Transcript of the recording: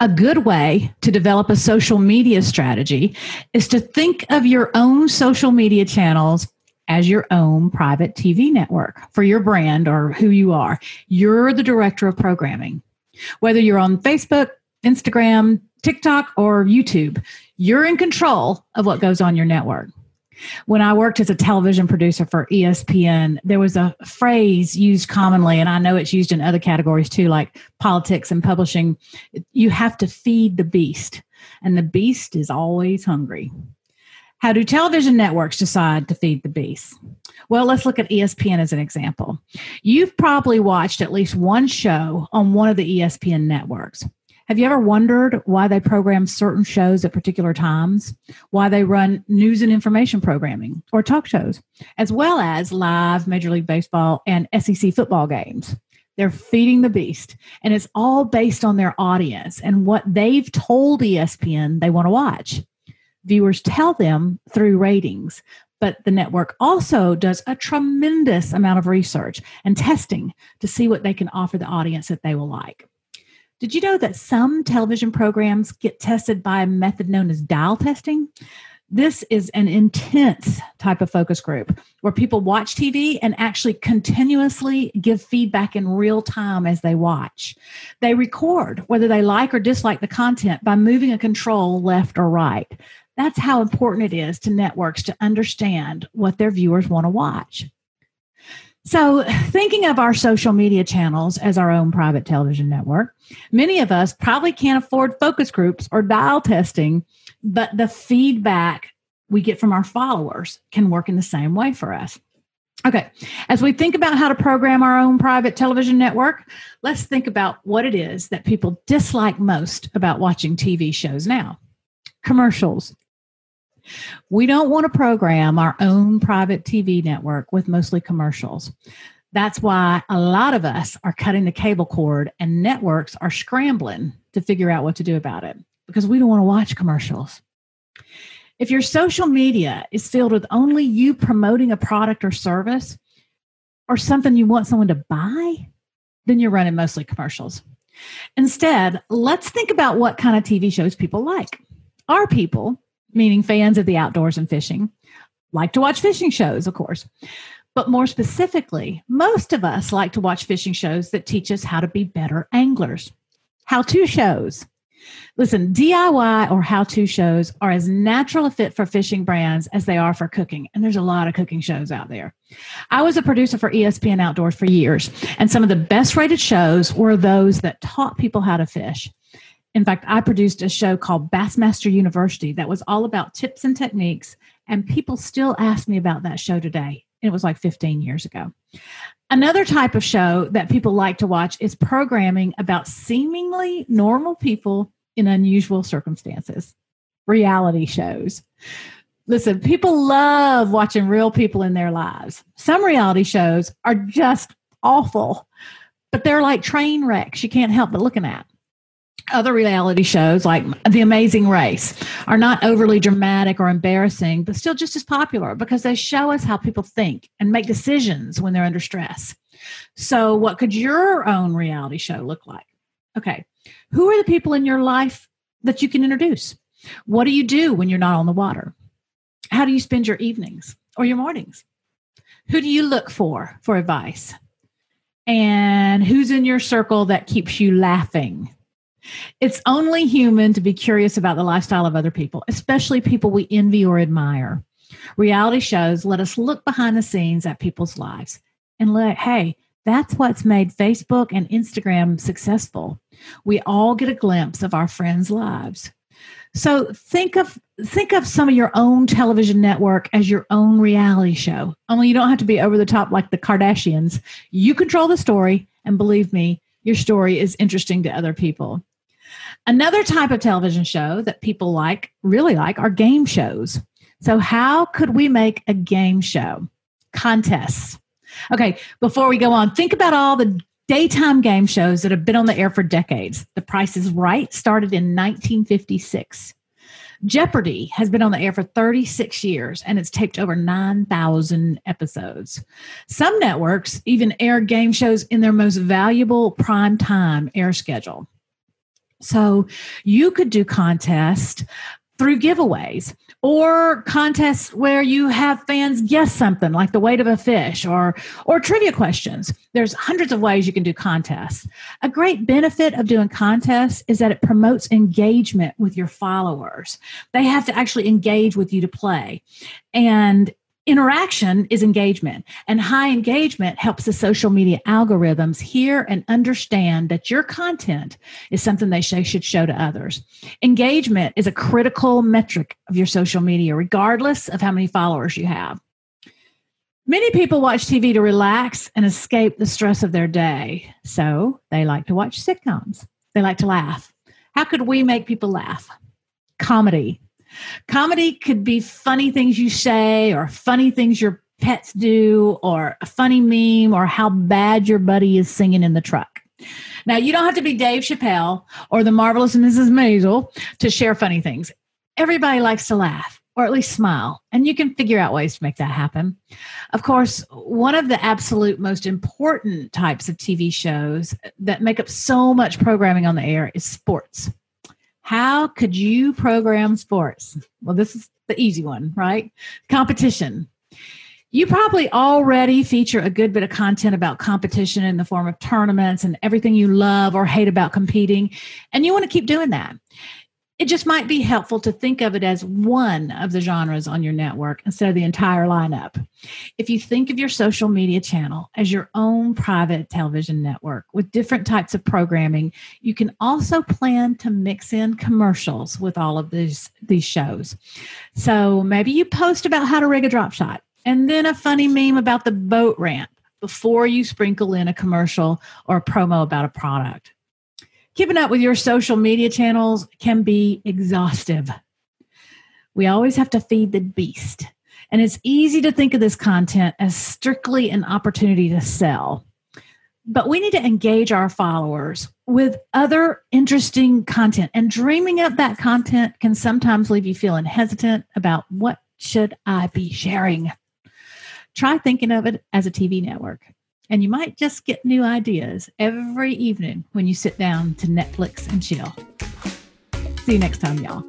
A good way to develop a social media strategy is to think of your own social media channels as your own private TV network for your brand or who you are. You're the director of programming. Whether you're on Facebook, Instagram, TikTok, or YouTube, you're in control of what goes on your network. When I worked as a television producer for ESPN, there was a phrase used commonly, and I know it's used in other categories too, like politics and publishing. You have to feed the beast, and the beast is always hungry. How do television networks decide to feed the beast? Well, let's look at ESPN as an example. You've probably watched at least one show on one of the ESPN networks. Have you ever wondered why they program certain shows at particular times? Why they run news and information programming or talk shows, as well as live Major League Baseball and SEC football games? They're feeding the beast, and it's all based on their audience and what they've told ESPN they want to watch. Viewers tell them through ratings, but the network also does a tremendous amount of research and testing to see what they can offer the audience that they will like. Did you know that some television programs get tested by a method known as dial testing? This is an intense type of focus group where people watch TV and actually continuously give feedback in real time as they watch. They record whether they like or dislike the content by moving a control left or right. That's how important it is to networks to understand what their viewers want to watch. So, thinking of our social media channels as our own private television network, many of us probably can't afford focus groups or dial testing, but the feedback we get from our followers can work in the same way for us. Okay, as we think about how to program our own private television network, let's think about what it is that people dislike most about watching TV shows now commercials, we don't want to program our own private TV network with mostly commercials. That's why a lot of us are cutting the cable cord and networks are scrambling to figure out what to do about it because we don't want to watch commercials. If your social media is filled with only you promoting a product or service or something you want someone to buy, then you're running mostly commercials. Instead, let's think about what kind of TV shows people like. Our people meaning fans of the outdoors and fishing, like to watch fishing shows, of course. But more specifically, most of us like to watch fishing shows that teach us how to be better anglers. How to shows. Listen, DIY or how to shows are as natural a fit for fishing brands as they are for cooking. And there's a lot of cooking shows out there. I was a producer for ESPN Outdoors for years, and some of the best rated shows were those that taught people how to fish. In fact, I produced a show called Bassmaster University that was all about tips and techniques, and people still ask me about that show today. It was like 15 years ago. Another type of show that people like to watch is programming about seemingly normal people in unusual circumstances, reality shows. Listen, people love watching real people in their lives. Some reality shows are just awful, but they're like train wrecks you can't help but looking at other reality shows like The Amazing Race are not overly dramatic or embarrassing, but still just as popular because they show us how people think and make decisions when they're under stress. So, what could your own reality show look like? Okay, who are the people in your life that you can introduce? What do you do when you're not on the water? How do you spend your evenings or your mornings? Who do you look for for advice? And who's in your circle that keeps you laughing? It's only human to be curious about the lifestyle of other people, especially people we envy or admire. Reality shows let us look behind the scenes at people's lives and let, hey, that's what's made Facebook and Instagram successful. We all get a glimpse of our friends' lives. So think of think of some of your own television network as your own reality show. Only you don't have to be over the top like the Kardashians. You control the story and believe me, your story is interesting to other people. Another type of television show that people like, really like, are game shows. So, how could we make a game show? Contests. Okay, before we go on, think about all the daytime game shows that have been on the air for decades. The Price is Right started in 1956. Jeopardy has been on the air for 36 years and it's taped over 9,000 episodes. Some networks even air game shows in their most valuable prime time air schedule. So you could do contests through giveaways or contests where you have fans guess something like the weight of a fish or or trivia questions. There's hundreds of ways you can do contests. A great benefit of doing contests is that it promotes engagement with your followers. They have to actually engage with you to play. And interaction is engagement and high engagement helps the social media algorithms hear and understand that your content is something they should show to others. Engagement is a critical metric of your social media regardless of how many followers you have. Many people watch tv to relax and escape the stress of their day. So they like to watch sitcoms. They like to laugh. How could we make people laugh? Comedy Comedy could be funny things you say or funny things your pets do or a funny meme or how bad your buddy is singing in the truck. Now, you don't have to be Dave Chappelle or the marvelous Mrs. Maisel to share funny things. Everybody likes to laugh or at least smile, and you can figure out ways to make that happen. Of course, one of the absolute most important types of TV shows that make up so much programming on the air is sports. How could you program sports? Well, this is the easy one, right? Competition. You probably already feature a good bit of content about competition in the form of tournaments and everything you love or hate about competing, and you want to keep doing that it just might be helpful to think of it as one of the genres on your network instead of the entire lineup. If you think of your social media channel as your own private television network with different types of programming, you can also plan to mix in commercials with all of these, these shows. So maybe you post about how to rig a drop shot and then a funny meme about the boat ramp before you sprinkle in a commercial or a promo about a product. Keeping up with your social media channels can be exhaustive. We always have to feed the beast. And it's easy to think of this content as strictly an opportunity to sell. But we need to engage our followers with other interesting content. And dreaming up that content can sometimes leave you feeling hesitant about what should I be sharing. Try thinking of it as a TV network. And you might just get new ideas every evening when you sit down to Netflix and chill. See you next time, y'all.